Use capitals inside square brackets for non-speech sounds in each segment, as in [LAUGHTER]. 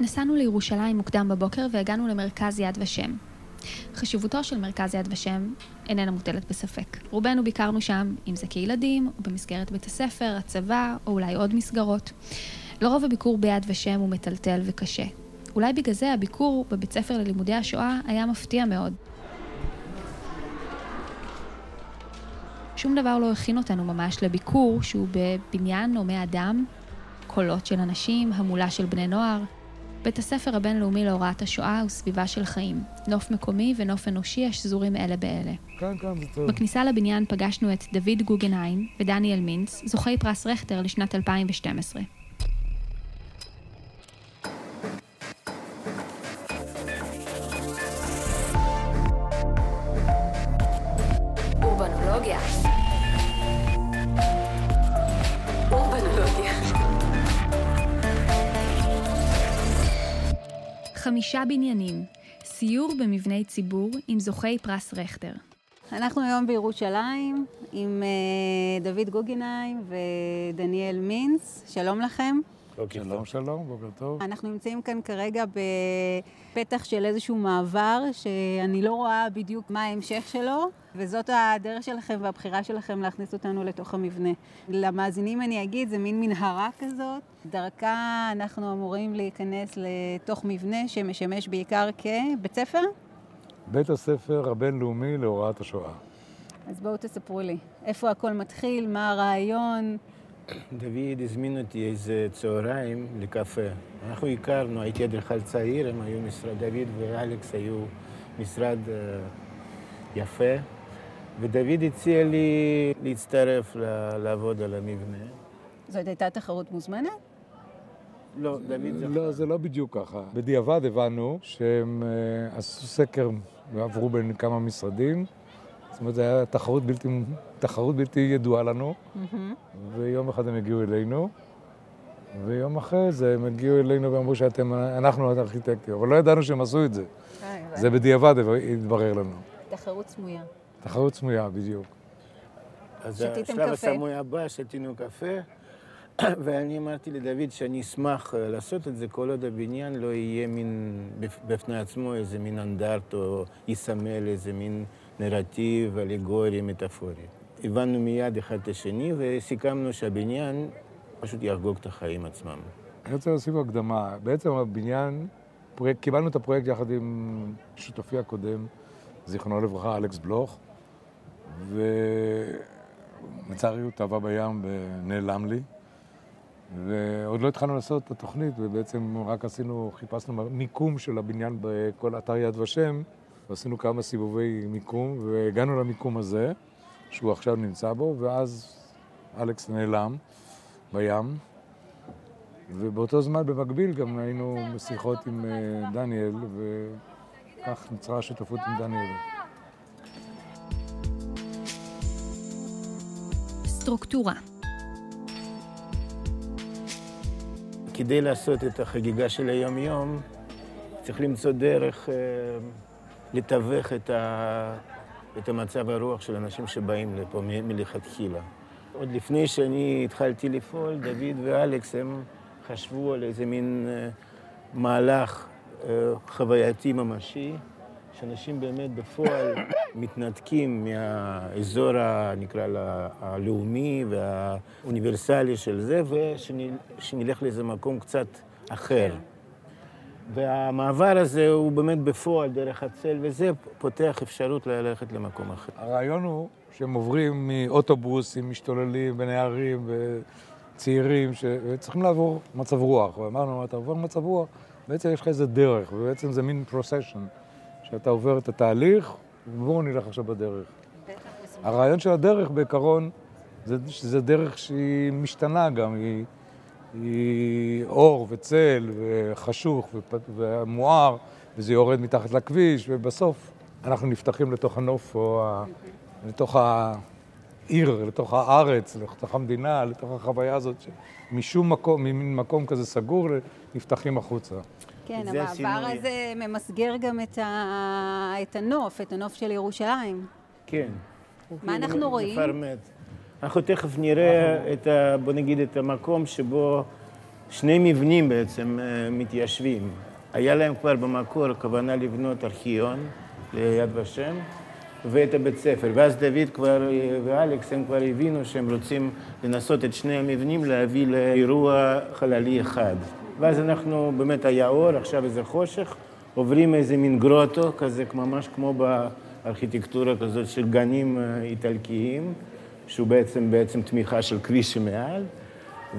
נסענו לירושלים מוקדם בבוקר והגענו למרכז יד ושם. חשיבותו של מרכז יד ושם איננה מוטלת בספק. רובנו ביקרנו שם, אם זה כילדים, או במסגרת בית הספר, הצבא, או אולי עוד מסגרות. לרוב הביקור ביד ושם הוא מטלטל וקשה. אולי בגלל זה הביקור בבית ספר ללימודי השואה היה מפתיע מאוד. שום דבר לא הכין אותנו ממש לביקור שהוא בבניין הומי אדם, קולות של אנשים, המולה של בני נוער. בית הספר הבינלאומי להוראת השואה הוא סביבה של חיים. נוף מקומי ונוף אנושי השזורים אלה באלה. כן, כן, זה טוב. בכניסה לבניין פגשנו את דוד גוגנהיים ודניאל מינץ, זוכי פרס רכטר לשנת 2012. חמישה בניינים, סיור במבני ציבור עם זוכי פרס רכטר. אנחנו היום בירושלים עם אה, דוד גוגנהיים ודניאל מינץ. שלום לכם. שלום, שלום, בוקר טוב. אנחנו נמצאים כאן כרגע בפתח של איזשהו מעבר, שאני לא רואה בדיוק מה ההמשך שלו, וזאת הדרך שלכם והבחירה שלכם להכניס אותנו לתוך המבנה. למאזינים אני אגיד, זה מין מנהרה כזאת, דרכה אנחנו אמורים להיכנס לתוך מבנה שמשמש בעיקר כבית ספר. בית הספר הבינלאומי להוראת השואה. אז בואו תספרו לי, איפה הכל מתחיל, מה הרעיון, דוד הזמין אותי איזה צהריים לקפה. אנחנו הכרנו, הייתי אדריכל צעיר, הם היו משרד, דוד ואלכס היו משרד uh, יפה, ודוד הציע לי להצטרף ל- לעבוד על המבנה. זאת הייתה תחרות מוזמנת? לא, דוד זכה. לא, זה לא בדיוק ככה. בדיעבד הבנו שהם אה, עשו סקר ועברו בין כמה משרדים. זאת אומרת, זו הייתה תחרות בלתי, תחרות בלתי ידועה לנו, ויום אחד הם הגיעו אלינו, ויום אחרי זה הם הגיעו אלינו ואמרו שאתם, אנחנו הארכיטקטים, אבל לא ידענו שהם עשו את זה. זה בדיעבד התברר לנו. תחרות סמויה. תחרות סמויה, בדיוק. אז השלב. הסמוי הבא, שתינו קפה, [COUGHS] ואני אמרתי לדוד שאני אשמח אה, לעשות את זה כל עוד הבניין לא יהיה מין, בפ- בפני עצמו איזה מין אנדרט או יסמל איזה מין נרטיב, אלגורי, מטאפורי. הבנו מיד אחד את השני וסיכמנו שהבניין פשוט יחגוג את החיים עצמם. אני רוצה להוסיף הקדמה. בעצם הבניין, פרויקט, קיבלנו את הפרויקט יחד עם שותפי הקודם, זיכרונו לברכה, אלכס בלוך, ולצערי הוא טבע בים ונעלם לי. ועוד לא התחלנו לעשות את התוכנית, ובעצם רק עשינו, חיפשנו מיקום של הבניין בכל אתר יד ושם, ועשינו כמה סיבובי מיקום, והגענו למיקום הזה, שהוא עכשיו נמצא בו, ואז אלכס נעלם בים. ובאותו זמן, במקביל, גם היינו בשיחות עם אה, דניאל, וכך נוצרה השותפות עם דניאל. סטרוקטורה. כדי לעשות את החגיגה של היום-יום, צריך למצוא דרך אה, לתווך את, ה, את המצב הרוח של אנשים שבאים לפה מ- מלכתחילה. עוד לפני שאני התחלתי לפעול, דוד ואלכס, הם חשבו על איזה מין אה, מהלך אה, חווייתי ממשי, שאנשים באמת בפועל [COUGHS] מתנתקים מהאזור, נקרא לה, הלאומי והאוניברסלי של זה, ושנלך לאיזה מקום קצת אחר. והמעבר הזה הוא באמת בפועל, דרך הצל, וזה פותח אפשרות ללכת למקום אחר. הרעיון הוא שהם עוברים מאוטובוסים משתוללים בנערים וצעירים שצריכים לעבור מצב רוח. ואמרנו, אתה עובר מצב רוח, בעצם יש לך איזה דרך, ובעצם זה מין פרוסשן, שאתה עובר את התהליך, ובואו נלך עכשיו בדרך. הרעיון של הדרך בעיקרון, זה שזה דרך שהיא משתנה גם, היא, היא אור וצל וחשוך ומואר, וזה יורד מתחת לכביש, ובסוף אנחנו נפתחים לתוך הנוף או ה... לתוך העיר, לתוך הארץ, לתוך המדינה, לתוך החוויה הזאת, שמשום מקום, ממין מקום כזה סגור, נפתחים החוצה. כן, המעבר השינוי. הזה ממסגר גם את, ה... את הנוף, את הנוף של ירושלים. כן. מה אנחנו רואים? מפרמט. אנחנו תכף נראה את ה... בוא נגיד את המקום שבו שני מבנים בעצם אה, מתיישבים. היה להם כבר במקור כוונה לבנות ארכיון ליד ושם ואת הבית ספר. ואז דוד כבר ואלכס הם כבר הבינו שהם רוצים לנסות את שני המבנים להביא לאירוע חללי אחד. ואז אנחנו, באמת היה אור, עכשיו איזה חושך, עוברים איזה מין גרוטו כזה, ממש כמו בארכיטקטורה כזאת של גנים אה, איטלקיים, שהוא בעצם, בעצם תמיכה של כביש שמעל.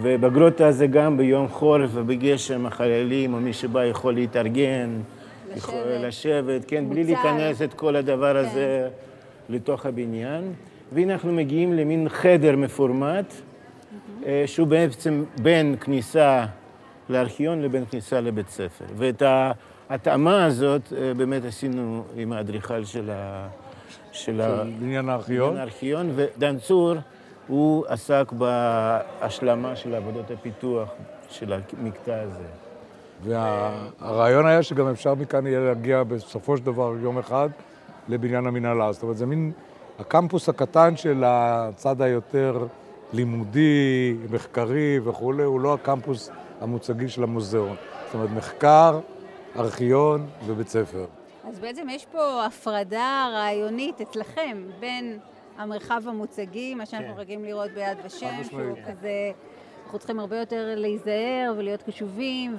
ובגרוטו הזה גם ביום חורף ובגשם החיילים או מי שבא יכול להתארגן, לשבת, יכול לשבת כן, בלי מוצר. להיכנס את כל הדבר כן. הזה לתוך הבניין. והנה אנחנו מגיעים למין חדר מפורמט, אה, שהוא בעצם בין כניסה לארכיון לבין כניסה לבית ספר. ואת ההתאמה הזאת אה, באמת עשינו עם האדריכל של ה... של בניין הארכיון. בניין הארכיון, ודן צור, הוא עסק בהשלמה של עבודות הפיתוח של המקטע הזה. והרעיון היה שגם אפשר מכאן יהיה להגיע בסופו של דבר יום אחד לבניין המנהלה. זאת אומרת, זה מין הקמפוס הקטן של הצד היותר לימודי, מחקרי וכולי, הוא לא הקמפוס המוצגי של המוזיאון. זאת אומרת, מחקר, ארכיון ובית ספר. אז בעצם יש פה הפרדה רעיונית אצלכם בין המרחב המוצגי, מה שאנחנו כן. רגילים לראות ביד ושם. שהוא כזה, אנחנו צריכים הרבה יותר להיזהר ולהיות קשובים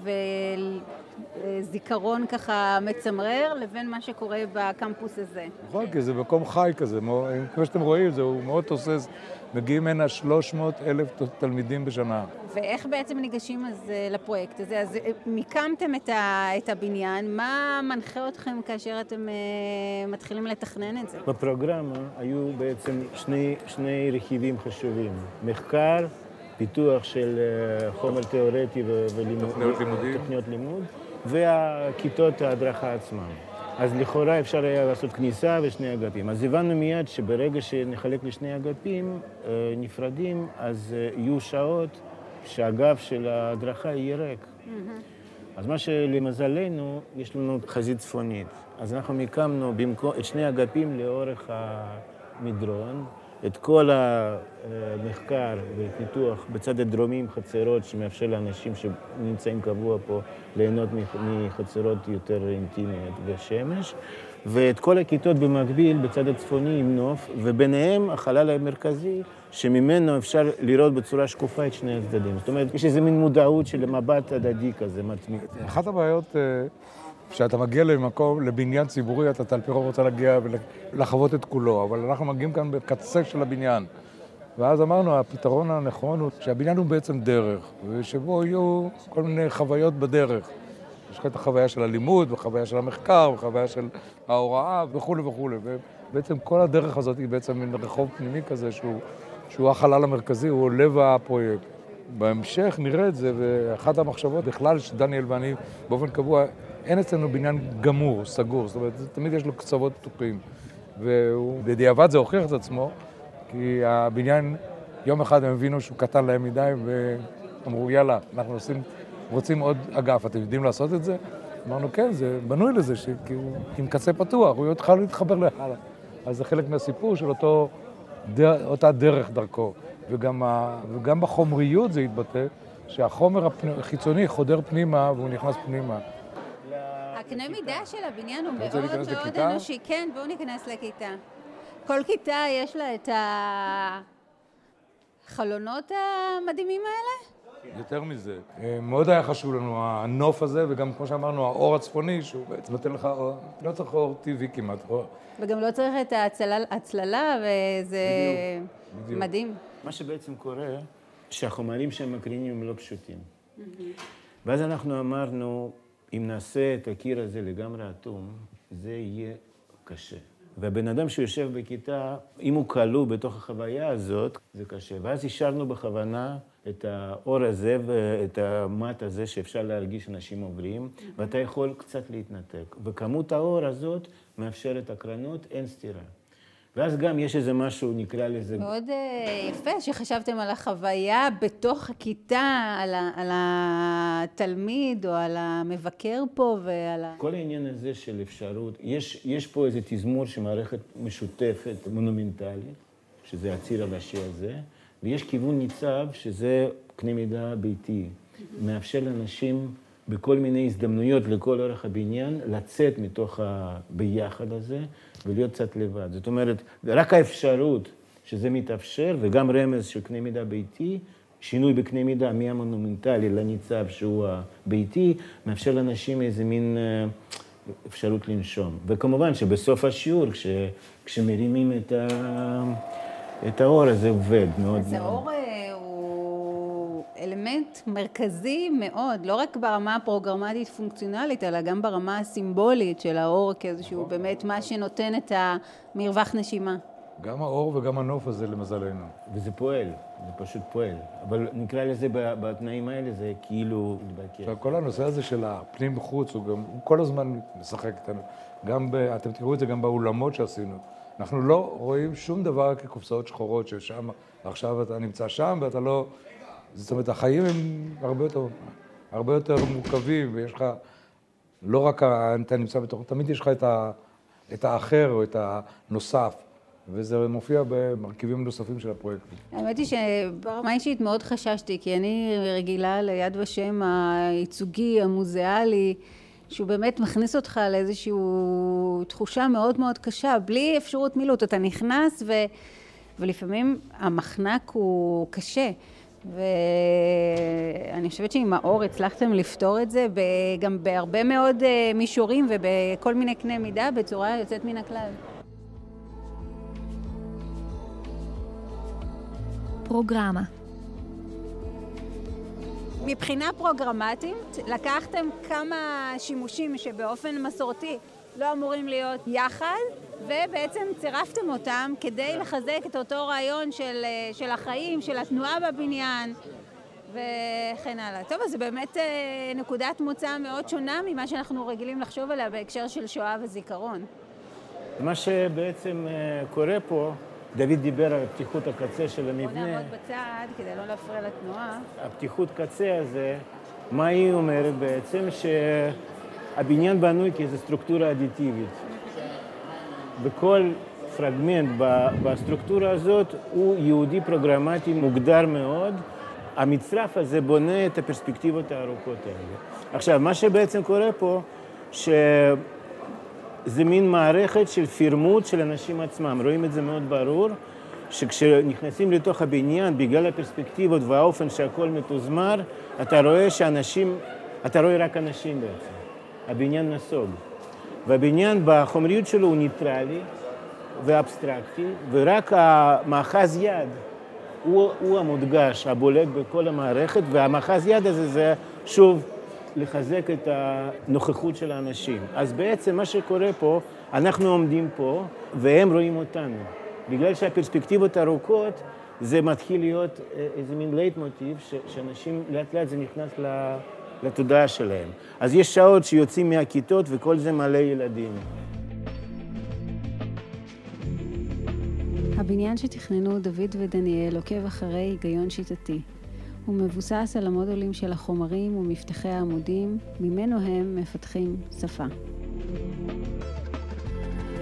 וזיכרון ככה מצמרר, לבין מה שקורה בקמפוס הזה. נכון, כי זה מקום חי כזה, מו- כמו שאתם רואים, זה הוא מאוד תוסס. מגיעים הנה 300 אלף תלמידים בשנה. ואיך בעצם ניגשים אז אה, לפרויקט הזה? אז אה, מיקמתם את, ה, את הבניין, מה מנחה אתכם כאשר אתם אה, מתחילים לתכנן את זה? בפרוגרמה היו בעצם שני, שני רכיבים חשובים. מחקר, פיתוח של חומר תיאורטי ולימוד, תוכניות. תוכניות לימוד, והכיתות ההדרכה עצמם. אז לכאורה אפשר היה לעשות כניסה ושני אגפים. אז הבנו מיד שברגע שנחלק לשני אגפים אה, נפרדים, אז אה, יהיו שעות שהאגף של ההדרכה יהיה ריק. אז מה שלמזלנו, יש לנו חזית צפונית. אז אנחנו מיקמנו במקום, את שני האגפים לאורך המדרון, את כל המחקר ופיתוח בצד הדרומי עם חצרות, שמאפשר לאנשים שנמצאים קבוע פה ליהנות מח- מחצרות יותר אינטימיות בשמש, ואת כל הכיתות במקביל בצד הצפוני עם נוף, וביניהם החלל המרכזי, שממנו אפשר לראות בצורה שקופה את שני הצדדים. זאת אומרת, יש איזו מין מודעות של מבט הדדי כזה מתמיד. אחת הבעיות, אה, כשאתה מגיע למקום, לבניין ציבורי, אתה על פי רוב רוצה להגיע ולחוות את כולו, אבל אנחנו מגיעים כאן בקצה של הבניין. ואז אמרנו, הפתרון הנכון הוא שהבניין הוא בעצם דרך, ושבו יהיו כל מיני חוויות בדרך. יש לך את החוויה של הלימוד, וחוויה של המחקר, וחוויה של ההוראה, וכולי וכולי. ובעצם כל הדרך הזאת היא בעצם מין רחוב פנימי כזה, שהוא, שהוא החלל המרכזי, הוא לב הפרויקט. בהמשך נראה את זה, ואחת המחשבות בכלל שדניאל ואני באופן קבוע, אין אצלנו בניין גמור, סגור, זאת אומרת, תמיד יש לו קצוות פתוחים. ובדיעבד זה הוכיח את עצמו, כי הבניין, יום אחד הם הבינו שהוא קטן להם מדי, ואמרו, יאללה, אנחנו עושים, רוצים עוד אגף, אתם יודעים לעשות את זה? אמרנו, כן, זה בנוי לזה, ש- כי הוא עם קצה פתוח, הוא יוכל להתחבר להלאה. אז זה חלק מהסיפור של אותו, דר, אותה דרך דרכו. וגם, ה, וגם בחומריות זה התבטא, שהחומר החיצוני חודר פנימה והוא נכנס פנימה. הקנה מידה של הבניין הוא מאוד מאוד לכיתה? אנושי. כן, בואו ניכנס לכיתה. כל כיתה יש לה את החלונות המדהימים האלה? יותר מזה, אה, מאוד היה חשוב לנו הנוף הזה, וגם כמו שאמרנו, האור הצפוני, שהוא בעצם נותן לך אור, לא צריך אור טבעי כמעט, אור. וגם לא צריך את ההצללה, הצללה, וזה בדיוק, בדיוק. מדהים. מה שבעצם קורה, שהחומרים שהם מקרינים הם לא פשוטים. ואז אנחנו אמרנו, אם נעשה את הקיר הזה לגמרי אטום, זה יהיה קשה. והבן אדם שיושב בכיתה, אם הוא כלוא בתוך החוויה הזאת, זה קשה. ואז השארנו בכוונה את האור הזה ואת המט הזה שאפשר להרגיש אנשים עוברים, ואתה יכול קצת להתנתק. וכמות האור הזאת מאפשרת הקרנות, אין סתירה. ואז גם יש איזה משהו, נקרא לזה מאוד אה, יפה שחשבתם על החוויה בתוך הכיתה, על, ה, על התלמיד או על המבקר פה ועל ה... כל העניין הזה של אפשרות, יש, יש פה איזה תזמור שמערכת משותפת, מונומנטלית, שזה הציר הראשי הזה, ויש כיוון ניצב, שזה קנה מידה ביתי. מאפשר לאנשים בכל מיני הזדמנויות לכל אורך הבניין לצאת מתוך הביחד הזה ולהיות קצת לבד. זאת אומרת, רק האפשרות שזה מתאפשר, וגם רמז של קנה מידה ביתי, שינוי בקנה מידה מהמונומנטלי לניצב שהוא הביתי, מאפשר לאנשים איזה מין אה, אפשרות לנשום. וכמובן שבסוף השיעור, כש, כשמרימים את, ה, את האור, זה עובד מאוד אז מאוד. אלמנט מרכזי מאוד, לא רק ברמה הפרוגרמטית פונקציונלית, אלא גם ברמה הסימבולית של האור כאיזשהו באמת מה שנותן את המרווח נשימה. גם האור וגם הנוף הזה, למזלנו. וזה פועל, זה פשוט פועל. אבל נקרא לזה בתנאים האלה, זה כאילו מתבקש. עכשיו, כל הנושא הזה של הפנים-חוץ, הוא גם, הוא כל הזמן משחק איתנו. גם, ב, אתם תראו את זה גם באולמות שעשינו. אנחנו לא רואים שום דבר כקופסאות שחורות, ששם, עכשיו אתה נמצא שם ואתה לא... זאת אומרת, החיים הם הרבה יותר, הרבה יותר מורכבים, ויש לך, לא רק אתה נמצא בתוך, תמיד יש לך את, ה, את האחר או את הנוסף, וזה מופיע במרכיבים נוספים של הפרויקט. האמת היא שברמה אישית מאוד חששתי, כי אני רגילה ליד ושם הייצוגי, המוזיאלי, שהוא באמת מכניס אותך לאיזושהי תחושה מאוד מאוד קשה, בלי אפשרות מילוט. אתה נכנס ו... ולפעמים המחנק הוא קשה. ואני חושבת שעם האור הצלחתם לפתור את זה גם בהרבה מאוד אה, מישורים ובכל מיני קנה מידה בצורה יוצאת מן הכלל. פרוגרמה. מבחינה פרוגרמטית, לקחתם כמה שימושים שבאופן מסורתי לא אמורים להיות יחד, ובעצם צירפתם אותם כדי לחזק את אותו רעיון של, של החיים, של התנועה בבניין וכן הלאה. טוב, אז זו באמת אה, נקודת מוצא מאוד שונה ממה שאנחנו רגילים לחשוב עליה בהקשר של שואה וזיכרון. מה שבעצם אה, קורה פה, דוד דיבר על פתיחות הקצה של בוא המבנה. נעמוד בצד כדי לא להפריע לתנועה. הפתיחות קצה הזה, מה היא אומרת בעצם? שהבניין בנוי כאיזו סטרוקטורה אדיטיבית. וכל פרגמנט בסטרוקטורה הזאת הוא יהודי פרוגרמטי מוגדר מאוד. המצרף הזה בונה את הפרספקטיבות הארוכות האלה. עכשיו, מה שבעצם קורה פה, שזה מין מערכת של פירמוט של אנשים עצמם. רואים את זה מאוד ברור, שכשנכנסים לתוך הבניין, בגלל הפרספקטיבות והאופן שהכל מתוזמר, אתה רואה שאנשים, אתה רואה רק אנשים בעצם. הבניין נסוג. והבניין בחומריות שלו הוא ניטרלי ואבסטרקטי, ורק המאחז יד הוא, הוא המודגש, הבולט בכל המערכת, והמאחז יד הזה זה שוב לחזק את הנוכחות של האנשים. אז בעצם מה שקורה פה, אנחנו עומדים פה והם רואים אותנו. בגלל שהפרספקטיבות ארוכות, זה מתחיל להיות איזה מין לייטמוטיב, שאנשים לאט לאט זה נכנס ל- לתודעה שלהם. אז יש שעות שיוצאים מהכיתות וכל זה מלא ילדים. הבניין שתכננו דוד ודניאל עוקב אחרי היגיון שיטתי. הוא מבוסס על המודולים של החומרים ומפתחי העמודים, ממנו הם מפתחים שפה.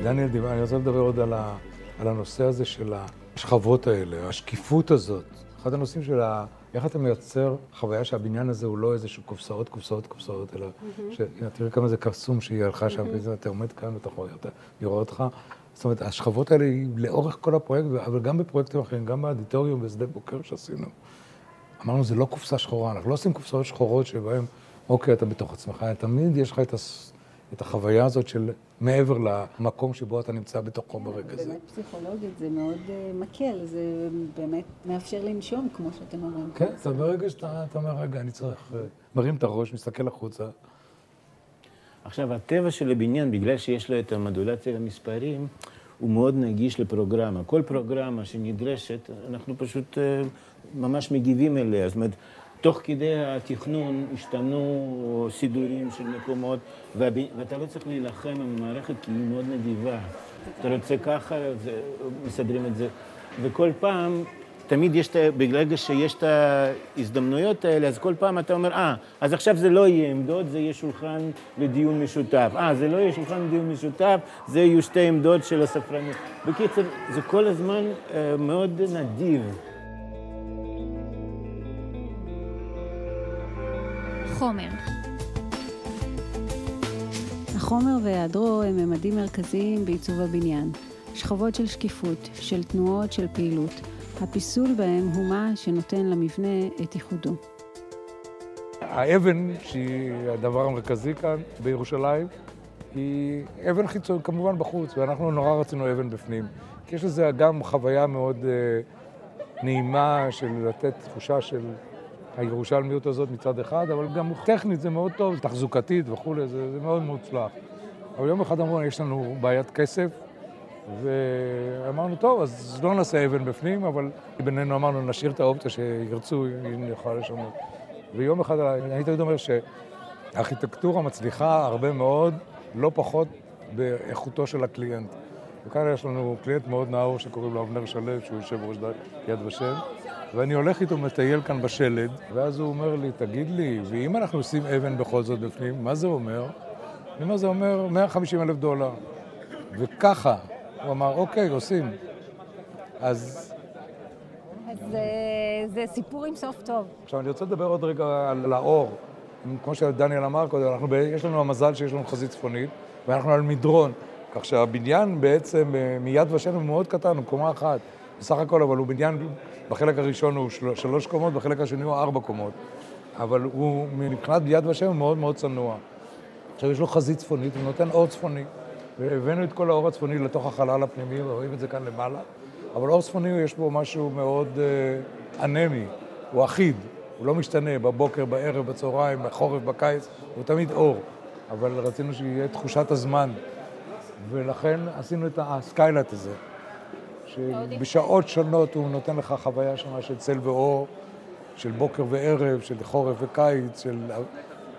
דניאל דיבר, אני רוצה לדבר עוד על, ה, על הנושא הזה של השכבות האלה, השקיפות הזאת. אחד הנושאים של ה... איך אתה מייצר חוויה שהבניין הזה הוא לא איזשהו קופסאות, קופסאות, קופסאות, אלא ש... תראי כמה זה קסום שהיא הלכה שם, וזה, אתה עומד כאן ואתה רואה אותה, היא רואה אותך. זאת אומרת, השכבות האלה היא לאורך כל הפרויקט, אבל גם בפרויקטים אחרים, גם באדיטוריום בשדה בוקר שעשינו. אמרנו, זה לא קופסה שחורה, אנחנו לא עושים קופסאות שחורות שבהן, אוקיי, אתה בתוך עצמך, תמיד יש לך את, הס... את החוויה הזאת של מעבר למקום שבו אתה נמצא בתוכו ברגע הזה. באמת פסיכולוגית זה מאוד אה, מקל, זה באמת מאפשר לנשום, כמו שאתם אומרים. כן, אתה ברגע שאתה אתה אומר, רגע, אני צריך... אה, מרים את הראש, מסתכל החוצה. עכשיו, הטבע של הבניין, בגלל שיש לו את המודולציה למספרים, הוא מאוד נגיש לפרוגרמה. כל פרוגרמה שנדרשת, אנחנו פשוט אה, ממש מגיבים אליה. זאת אומרת, תוך כדי התכנון השתנו סידורים של מקומות, והב... ואתה לא צריך להילחם עם המערכת כי היא מאוד נדיבה. אתה רוצה ככה, זה, מסדרים את זה. וכל פעם, תמיד יש, את ה- בגלל שיש את ההזדמנויות האלה, אז כל פעם אתה אומר, אה, אז עכשיו זה לא יהיה עמדות, זה יהיה שולחן לדיון משותף. אה, זה לא יהיה שולחן לדיון משותף, זה יהיו שתי עמדות של הספרנות. בקיצור, זה כל הזמן אה, מאוד נדיב. חומר החומר והיעדרו הם ממדים מרכזיים בעיצוב הבניין. שכבות של שקיפות, של תנועות, של פעילות. הפיסול בהם הוא מה שנותן למבנה את ייחודו. האבן, שהיא הדבר המרכזי כאן בירושלים, היא אבן חיצון, כמובן בחוץ, ואנחנו נורא רצינו אבן בפנים. כי יש לזה גם חוויה מאוד uh, נעימה של לתת תחושה של הירושלמיות הזאת מצד אחד, אבל גם טכנית זה מאוד טוב, תחזוקתית וכולי, זה, זה מאוד מוצלח. אבל יום אחד אמרו, יש לנו בעיית כסף, ואמרנו, טוב, אז לא נעשה אבן בפנים, אבל בינינו אמרנו, נשאיר את האופציה שירצו, אם נוכל לשנות. ויום אחד, אני תמיד אומר שהארכיטקטורה מצליחה הרבה מאוד, לא פחות באיכותו של ה client. וכאן יש לנו client מאוד נאור שקוראים לו אבנר שלו, שהוא יושב ראש יד ושם, ואני הולך איתו מטייל כאן בשלד, ואז הוא אומר לי, תגיד לי, ואם אנחנו עושים אבן בכל זאת בפנים, מה זה אומר? אני אומר, זה אומר 150 אלף דולר. וככה, הוא אמר, אוקיי, עושים. אז... אז זה, זה סיפור עם סוף טוב. עכשיו, אני רוצה לדבר עוד רגע על האור. כמו שדניאל אמר קודם, אנחנו, יש לנו המזל שיש לנו חזית צפונית, ואנחנו על מדרון. כך שהבניין בעצם אה, מיד ושם הוא מאוד קטן, הוא קומה אחת. בסך הכל, אבל הוא בניין, בחלק הראשון הוא של, שלוש קומות, בחלק השני הוא ארבע קומות. אבל הוא, מבחינת יד ושם, הוא מאוד מאוד צנוע. עכשיו, יש לו חזית צפונית, הוא נותן אור צפוני. והבאנו את כל האור הצפוני לתוך החלל הפנימי, ורואים את זה כאן למעלה. אבל אור צפוני, יש בו משהו מאוד אה, אנמי, הוא אחיד, הוא לא משתנה בבוקר, בערב, בצהריים, בחורף, בקיץ, הוא תמיד אור. אבל רצינו שיהיה תחושת הזמן, ולכן עשינו את הסקיילט הזה, שבשעות שונות הוא נותן לך חוויה שונה של צל ואור, של בוקר וערב, של חורף וקיץ, של...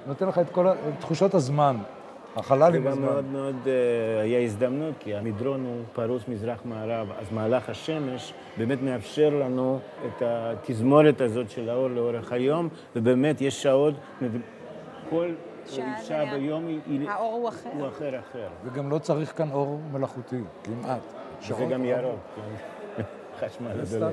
נותן לך את כל תחושות הזמן. החלל עם הזמן. מאוד מאוד uh, היה הזדמנות, כי המדרון הוא פרוס מזרח-מערב, אז מהלך השמש באמת מאפשר לנו את התזמורת הזאת של האור לאורך היום, ובאמת יש שעות, כל שעה ביום היא... האור הוא אחר. הוא אחר אחר. וגם לא צריך כאן אור מלאכותי, כמעט. זה גם ירוק, כן. [LAUGHS] חשמל. לא.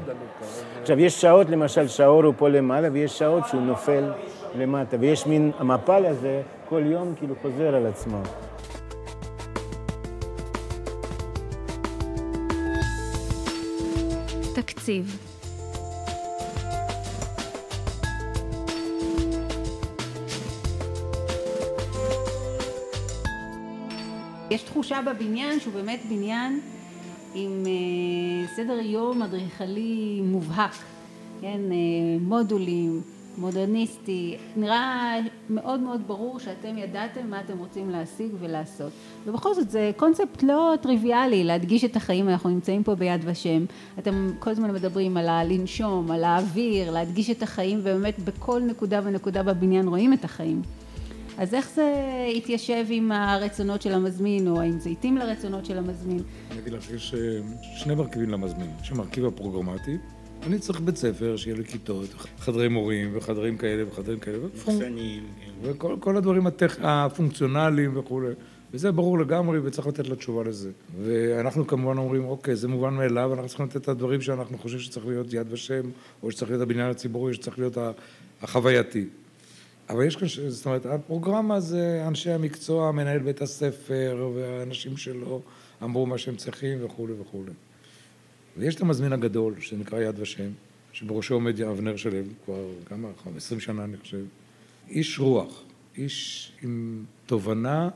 עכשיו, יש שעות, למשל, שהאור הוא פה למעלה, ויש שעות שהוא נופל למטה, ויש מין, המפל הזה כל יום כאילו חוזר על עצמו. תקציב יש תחושה בבניין שהוא באמת בניין עם אה, סדר יום אדריכלי מובהק, כן, אה, מודולים, מודרניסטי, נראה מאוד מאוד ברור שאתם ידעתם מה אתם רוצים להשיג ולעשות. ובכל זאת זה קונספט לא טריוויאלי להדגיש את החיים, אנחנו נמצאים פה ביד ושם, אתם כל הזמן מדברים על הלנשום, על האוויר, להדגיש את החיים ובאמת בכל נקודה ונקודה בבניין רואים את החיים. אז איך זה התיישב עם הרצונות של המזמין, או האם זה התאים לרצונות של המזמין? אני אגיד לך, יש אה, שני מרכיבים למזמין. יש המרכיב הפרוגרמטי, אני צריך בית ספר, שיהיה לי כיתות, חדרי מורים וחדרים כאלה וחדרים כאלה. מחסנים. כן. וכל הדברים הטכ... הפונקציונליים וכולי. וזה ברור לגמרי, וצריך לתת לה תשובה לזה. ואנחנו כמובן אומרים, אוקיי, זה מובן מאליו, אנחנו צריכים לתת את הדברים שאנחנו חושבים שצריך להיות יד ושם, או שצריך להיות הבניין הציבורי, שצריך להיות החווייתי. אבל יש כאן, זאת אומרת, הפרוגרמה זה אנשי המקצוע, מנהל בית הספר, והאנשים שלו אמרו מה שהם צריכים וכולי וכולי. ויש את המזמין הגדול, שנקרא יד ושם, שבראשו עומד אבנר שלו, כבר כמה, עשרים שנה אני חושב. איש רוח, איש עם תובנה.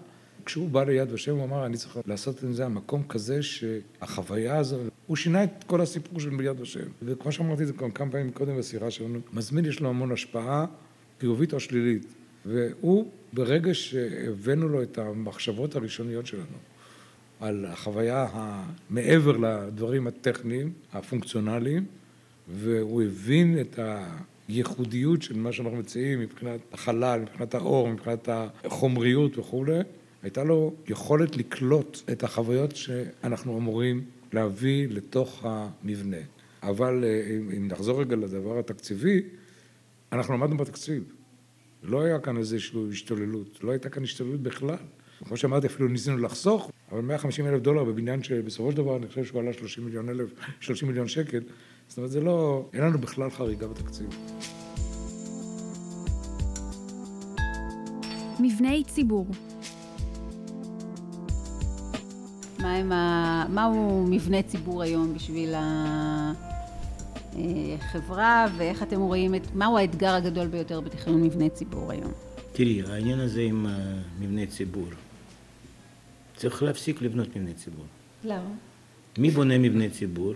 כשהוא בא ליד ושם, הוא אמר, אני צריך לעשות עם זה המקום כזה שהחוויה הזו, הוא שינה את כל הסיפור של יד ושם. וכמו שאמרתי את זה כמה פעמים קודם בשיחה שלנו, מזמין יש לו המון השפעה. חיובית או שלילית. והוא, ברגע שהבאנו לו את המחשבות הראשוניות שלנו על החוויה המעבר לדברים הטכניים, הפונקציונליים, והוא הבין את הייחודיות של מה שאנחנו מציעים מבחינת החלל, מבחינת האור, מבחינת החומריות וכולי, הייתה לו יכולת לקלוט את החוויות שאנחנו אמורים להביא לתוך המבנה. אבל אה, אם נחזור רגע לדבר התקציבי, אנחנו למדנו בתקציב. לא היה כאן איזושהי השתוללות, לא הייתה כאן השתוללות בכלל. כמו שאמרתי, אפילו ניסינו לחסוך, אבל 150 אלף דולר בבניין שבסופו של דבר אני חושב שהוא עלה 30 מיליון אלף, 30 מיליון שקל, זאת אומרת, זה לא, אין לנו בכלל חריגה בתקציב. מבני ציבור. מה ה... מהו מבנה ציבור היום בשביל החברה, ואיך אתם רואים את... מהו האתגר הגדול ביותר בתכנון מבנה ציבור היום? תראי, העניין הזה עם מבנה ציבור, צריך להפסיק לבנות מבנה ציבור. למה? מי בונה מבנה ציבור?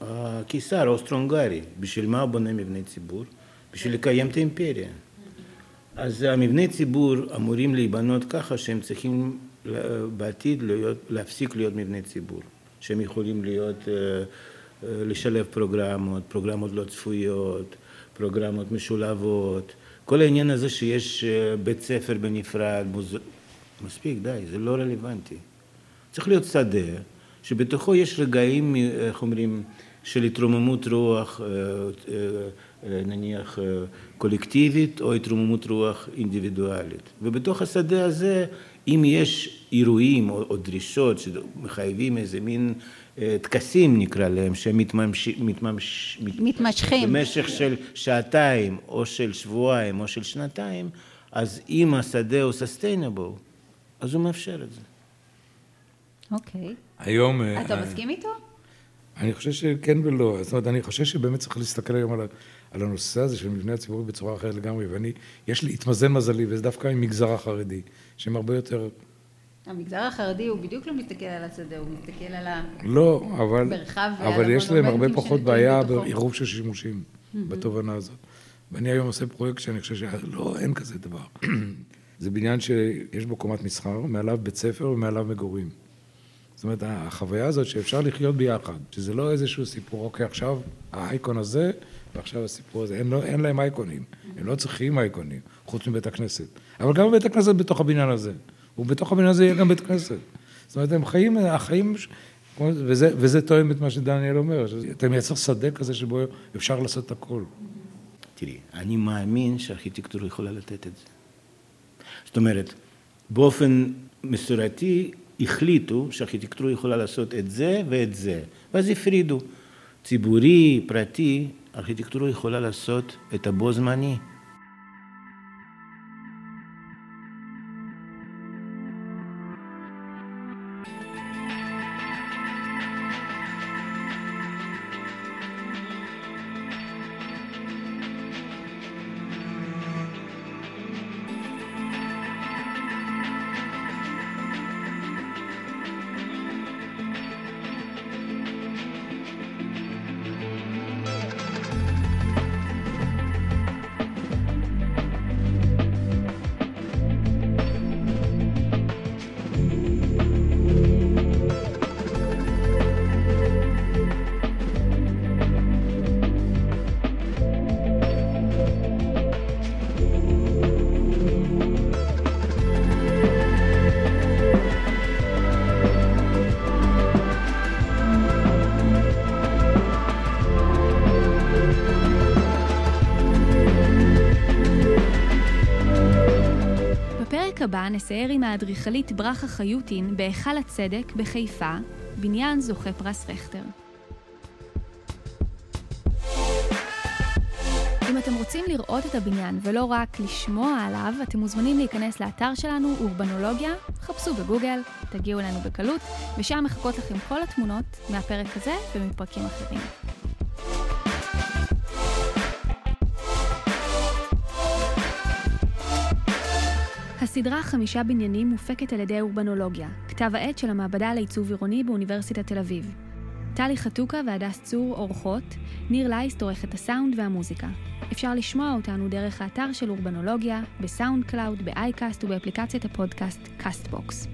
הקיסר האוסטרונגרי. בשביל מה הוא בונה מבנה ציבור? בשביל לקיים את האימפריה. אז המבני ציבור אמורים להיבנות ככה שהם צריכים בעתיד להיות, להפסיק להיות מבני ציבור. שהם יכולים להיות, לשלב פרוגרמות, פרוגרמות לא צפויות, פרוגרמות משולבות. כל העניין הזה שיש בית ספר בנפרד, מוז... מספיק, די, זה לא רלוונטי. צריך להיות שדה שבתוכו יש רגעים, איך אומרים, של התרוממות רוח, נניח קולקטיבית, או התרוממות רוח אינדיבידואלית. ובתוך השדה הזה, אם יש אירועים או, או דרישות שמחייבים איזה מין טקסים נקרא להם, שמתמשכים במשך של שעתיים, או של שבועיים, או של שנתיים, אז אם השדה הוא sustainable, אז הוא מאפשר את זה. אוקיי. היום... אתה מסכים איתו? אני חושב שכן ולא. זאת אומרת, אני חושב שבאמת צריך להסתכל היום על, על הנושא הזה של מבנה הציבורי בצורה אחרת לגמרי, ואני, יש לי, התמזל מזלי, וזה דווקא עם מגזר החרדי, שהם הרבה יותר... המגזר החרדי הוא בדיוק לא מסתכל על השדה, הוא מסתכל על המרחב לא, אבל, אבל יש להם הרבה פחות בעיה. בעירוב של שימושים בתובנה הזאת. ואני היום עושה פרויקט שאני חושב שלא, אין כזה דבר. [CLEARS THROAT] זה בניין שיש בו קומת מסחר, מעליו בית ספר ומעליו מגורים. זאת אומרת, החוויה הזאת שאפשר לחיות ביחד, שזה לא איזשהו סיפור, אוקיי, עכשיו האייקון הזה, ועכשיו הסיפור הזה, אין, לא, אין להם אייקונים, הם לא צריכים אייקונים, חוץ מבית הכנסת. אבל גם בית הכנסת בתוך הבניין הזה, ובתוך הבניין הזה יהיה גם בית כנסת. זאת אומרת, הם חיים, החיים, וזה, וזה תואם את מה שדניאל אומר, אתה מייצר שדה כזה שבו אפשר לעשות את הכל. תראי, אני מאמין שהארכיטקטורה יכולה לתת את זה. זאת אומרת, באופן מסורתי החליטו שהארכיטקטורה יכולה לעשות את זה ואת זה, ואז הפרידו. ציבורי, פרטי, ארכיטקטורה יכולה לעשות את הבו זמני. הבא נסייר עם האדריכלית ברכה חיוטין בהיכל הצדק בחיפה, בניין זוכה פרס רכטר. אם אתם רוצים לראות את הבניין ולא רק לשמוע עליו, אתם מוזמנים להיכנס לאתר שלנו, אורבנולוגיה, חפשו בגוגל, תגיעו אלינו בקלות, ושם מחכות לכם כל התמונות מהפרק הזה ומפרקים אחרים. הסדרה חמישה בניינים מופקת על ידי אורבנולוגיה, כתב העת של המעבדה לעיצוב עירוני באוניברסיטת תל אביב. טלי חתוקה והדס צור עורכות, ניר לייסט עורך את הסאונד והמוזיקה. אפשר לשמוע אותנו דרך האתר של אורבנולוגיה, בסאונד קלאוד, באייקאסט ובאפליקציית הפודקאסט קאסטבוקס.